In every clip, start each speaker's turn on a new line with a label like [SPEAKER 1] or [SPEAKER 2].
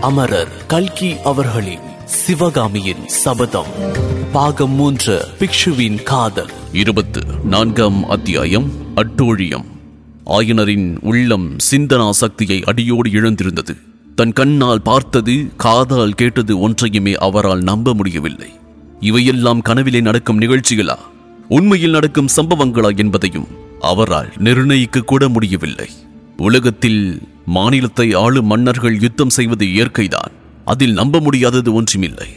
[SPEAKER 1] அமரர் கல்கி அவர்களின் சிவகாமியின் சபதம். பாகம் மூன்று பிக்ஷுவின் காதல்.
[SPEAKER 2] இருபத்து நான்காம் அத்தியாயம் அட்டோழியம். ஆயனரின் உள்ளம் சிந்தனா சக்தியை அடியோடு இழந்திருந்தது. தன் கண்ணால் பார்த்தது காதால் கேட்டது ஒன்றையுமே அவரால் நம்ப முடியவில்லை. இவையெல்லாம் கனவிலே நடக்கும் நிகழ்ச்சிகளா? உண்மையில் நடக்கும் சம்பவங்களா என்பதையும் அவரால் நிர்ணயிக்க கூட முடியவில்லை. உலகத்தில் மாநிலத்தை ஆளும் மன்னர்கள் யுத்தம் செய்வது இயற்கைதான். அதில் நம்ப முடியாதது ஒன்றுமில்லை.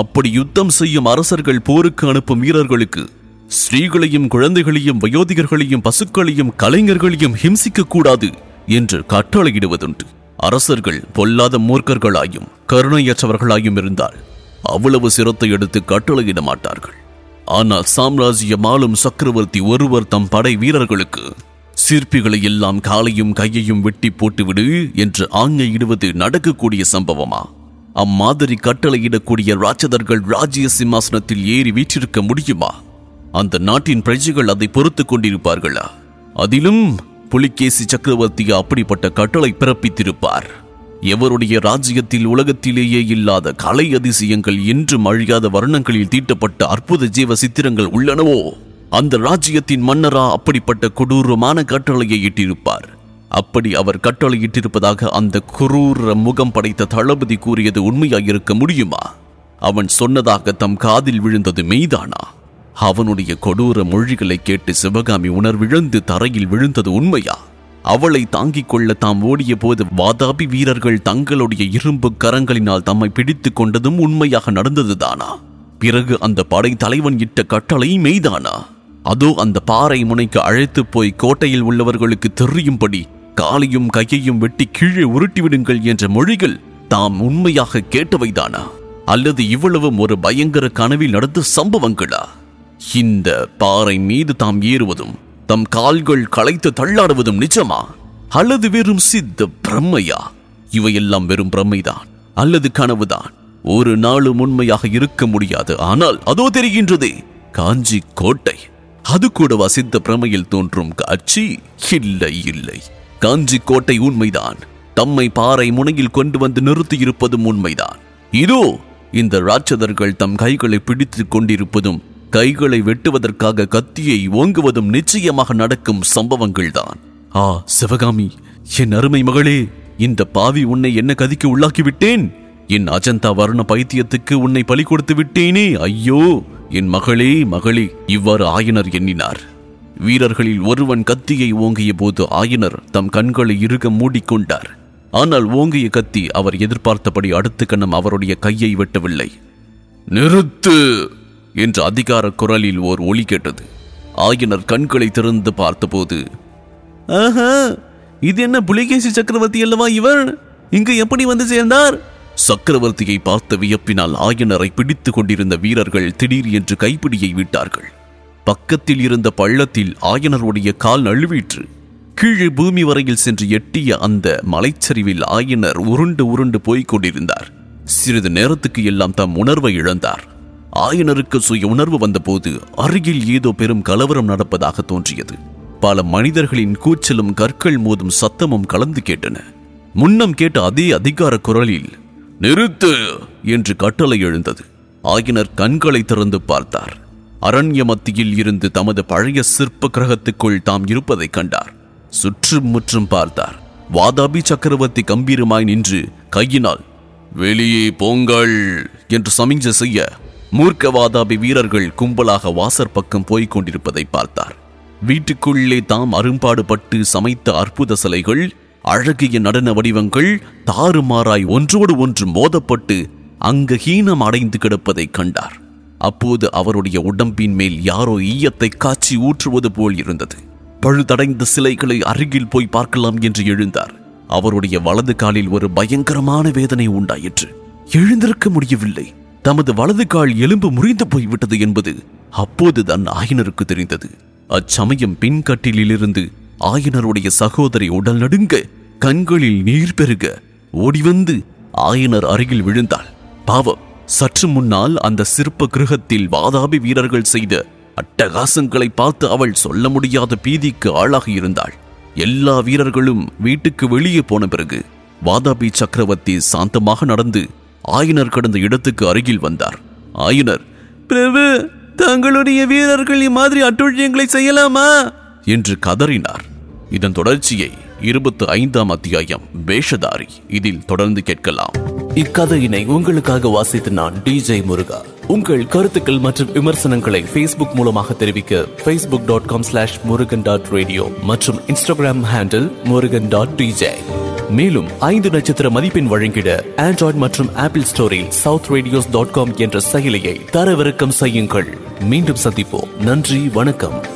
[SPEAKER 2] அப்படி யுத்தம் செய்யும் அரசர்கள் போருக்கு அனுப்பும் வீரர்களுக்கு ஸ்ரீகளையும் குழந்தைகளையும் வயோதிகர்களையும் பசுக்களையும் கலைஞர்களையும் ஹிம்சிக்க கூடாது என்று கட்டளையிடுவதுண்டு. அரசர்கள் பொல்லாத மூர்க்கர்களாயும் கருணையற்றவர்களாயும் இருந்தால் அவ்வளவு சிரத்தை எடுத்து கட்டளையிட மாட்டார்கள். ஆனால் சாம்ராஜ்யம் ஆளும் சக்கரவர்த்தி ஒருவர் தம் படை வீரர்களுக்கு சிற்பிகளை எல்லாம் காலையும் கையையும் வெட்டி போட்டுவிடு என்று ஆங்கையிடுவது நடக்கக்கூடிய சம்பவமா? அம்மாதிரி கட்டளையிடக்கூடிய ராட்சதர்கள் ராஜ்ய சிம்மாசனத்தில் ஏறி வீற்றிருக்க முடியுமா? அந்த நாட்டின் பிரஜைகள் அதை பொறுத்துக் கொண்டிருப்பார்களா? அதிலும் புலிகேசி சக்கரவர்த்தி அப்படிப்பட்ட கட்டளை பிறப்பித்திருப்பார். எவருடைய ராஜ்யத்தில் உலகத்திலேயே இல்லாத கலை அதிசயங்கள் என்றும் அழியாத வர்ணங்களில் தீட்டப்பட்ட அற்புத ஜீவ சித்திரங்கள் உள்ளனவோ? அந்த ராஜ்யத்தின் மன்னரா அப்படிப்பட்ட கொடூரமான கட்டளையை இட்டிருப்பார். அப்படி அவர் கட்டளையிட்டிருப்பதாக அந்த குரூர முகம் படைத்த தளபதி கூறியது உண்மையாயிருக்க முடியுமா? அவன் சொன்னதாக தம் காதில் விழுந்தது மெய்தானா? அவனுடைய கொடூர மொழிகளை கேட்டு சிவகாமி உணர்விழந்து தரையில் விழுந்தது உண்மையா? அவளை தாங்கிக் கொள்ள தாம் ஓடிய போது வாதாபி வீரர்கள் தங்களுடைய இரும்பு கரங்களினால் தம்மை பிடித்துக் கொண்டதும் உண்மையாக நடந்ததுதானா? பிறகு அந்த படை தலைவன் இட்ட கட்டளை மெய்தானா? அதோ அந்த பாறை முனைக்கு அழைத்து போய் கோட்டையில் உள்ளவர்களுக்கு தெரியும்படி காலையும் கையையும் வெட்டி கீழே உருட்டிவிடுங்கள் என்ற மொழிகள் தாம் உண்மையாக கேட்டவைதானா? அல்லது இவ்வளவும் ஒரு பயங்கர கனவில் நடந்த சம்பவங்களா? இந்த பாறை மீது தாம் ஏறுவதும் தம் கால்கள் களைத்து தள்ளாடுவதும் நிஜமா? அல்லது வெறும் சித்த பிரம்மையா? இவையெல்லாம் வெறும் பிரம்மைதான் அல்லது கனவுதான். ஒரு நாளும் உண்மையாக இருக்க முடியாது. ஆனால் அதோ தெரிகின்றதே காஞ்சி கோட்டை. அது கூட வசித்த பிரமையில் தோன்றும் காட்சி? இல்லை இல்லை. காஞ்சி கோட்டை உண்மைதான். தம்மை பாறை முனையில் கொண்டு வந்து நிறுத்தியிருப்பதும் உண்மைதான். இதோ இந்த ராட்சதர்கள் தம் கைகளை பிடித்துக் கொண்டிருப்பதும் கைகளை வெட்டுவதற்காக கத்தியை ஓங்குவதும் நிச்சயமாக நடக்கும் சம்பவங்கள்தான். ஆ சிவகாமி என் அருமை மகளே இந்த பாவி உன்னை என்ன கதிக்கு உள்ளாக்கி விட்டேன்? என் அஜந்தா வர்ண பைத்தியத்துக்கு உன்னை பலி கொடுத்து விட்டேனே ஐயோ! என் மகளே மகளே இவ்வாறு ஆயனர் எண்ணினார். வீரர்களில் ஒருவன் கத்தியை ஓங்கிய போது ஆயனர் தம் கண்களை இறுக மூடிக்கொண்டார். ஆனால் ஓங்கிய கத்தி அவர் எதிர்பார்த்தபடி அடுத்த கணம் அவருடைய கையை வெட்டவில்லை. நிறுத்து! என்ற அதிகார குரலில் ஓர் ஒளி கேட்டது. ஆயனர் கண்களை திறந்து பார்த்தபோது ஆஹா! இது என்ன புலிகேசி சக்கரவர்த்தி அல்லவா இவர்? இங்கு எப்படி வந்து சேர்ந்தார்? சக்கரவர்த்தியை பார்த்த வியப்பினால் ஆயனரை பிடித்துக் கொண்டிருந்த வீரர்கள் திடீர் என்று கைப்பிடியை விட்டார்கள். பக்கத்தில் இருந்த பள்ளத்தில் ஆயனருடைய கால் நழுவிற்று. கீழே பூமி வரையில் சென்று எட்டிய அந்த மலைச்சரிவில் ஆயனர் உருண்டு உருண்டு போய்க் கொண்டிருந்தார். சிறிது நேரத்துக்கு எல்லாம் தம் உணர்வை இழந்தார். ஆயனருக்கு சுய உணர்வு வந்தபோது அருகில் ஏதோ பெரும் கலவரம் நடப்பதாக தோன்றியது. பல மனிதர்களின் கூச்சலும் கற்கள் மோதும் சத்தமும் கலந்து கேட்டன. முன்னம் கேட்ட அதே அதிகார குரலில் நிறுத்து! என்று கட்டளை எழுந்தது. ஆயினர் கண்களை திறந்து பார்த்தார். அரண்ய மத்தியில் இருந்து தமது பழைய சிற்ப கிரகத்துக்குள் தாம் இருப்பதைக் கண்டார். சுற்றும் முற்றும் பார்த்தார். வாதாபி சக்கரவர்த்தி கம்பீரமாய் நின்று கையினால் வெளியே போங்கள்! என்று சமிஞ்சை செய்ய மூர்க்க வாதாபி வீரர்கள் கும்பலாக வாசற் பக்கம் போய்க் கொண்டிருப்பதை பார்த்தார். வீட்டுக்குள்ளே தாம் அரும்பாடுபட்டு சமைத்த அற்புத சிலைகள் அழகிய நடன வடிவங்கள் தாறுமாறாய் ஒன்றோடு ஒன்று மோதப்பட்டு அங்கஹீனம் அடைந்து கிடப்பதைக் கண்டார். அப்போது அவருடைய உடம்பின் மேல் யாரோ ஈயத்தை காய்ச்சி ஊற்றுவது போல் இருந்தது. பழுதடைந்த சிலைகளை அருகில் போய் பார்க்கலாம் என்று எழுந்தார். அவருடைய வலது காலில் ஒரு பயங்கரமான வேதனை உண்டாயிற்று. எழுந்திருக்க முடியவில்லை. தமது வலது கால் எலும்பு முறிந்து போய்விட்டது என்பது அப்போதுதான் ஆயினருக்கு தெரிந்தது. அச்சமயம் பின்கட்டிலிருந்து ஆயனருடைய சகோதரி உடல் நடுங்க கண்களில் நீர் பெருக. ஓடிவந்து ஆயனர் அருகில் விழுந்தாள். பாவம் சற்று முன்னால் அந்த சிற்ப கிருகத்தில் வாதாபி வீரர்கள் செய்த அட்டகாசங்களை பார்த்து அவள் சொல்ல முடியாத பீதிக்கு ஆளாகி இருந்தாள். எல்லா வீரர்களும் வீட்டுக்கு வெளியே போன பிறகு வாதாபி சக்கரவர்த்தி சாந்தமாக நடந்து ஆயனர் கடந்த இடத்துக்கு அருகில் வந்தார். ஆயனர் பிரபு தங்களுடைய வீரர்கள் இம்மாதிரி அட்டுழியங்களை செய்யலாமா? என்று கதறினார். இதன் தொடர்ச்சியை இருபத்து ஐந்தாம் அத்தியாயம் வேஷதாரி இதில் தொடர்ந்து கேட்கலாம்.
[SPEAKER 1] இக்கதையினை உங்களுக்காக வாசித்து நான் டிஜே முருகா. உங்கள் கருத்துக்கள் மற்றும் விமர்சனங்களை ஃபேஸ்புக் மூலமாக தெரிவிக்க Facebook dot com slash Murugan dot radio மற்றும் Instagram handle Murugan dot DJ மேலும் ஐந்து நட்சத்திர மதிப்பெண் வழங்கிட ஆண்ட்ராய்டு மற்றும் ஆப்பிள் ஸ்டோரில் சவுத் ரேடியோஸ் டாட் காம் என்ற செயலியை தரவிறக்கம் செய்யுங்கள். மீண்டும் சந்திப்போம். நன்றி வணக்கம்.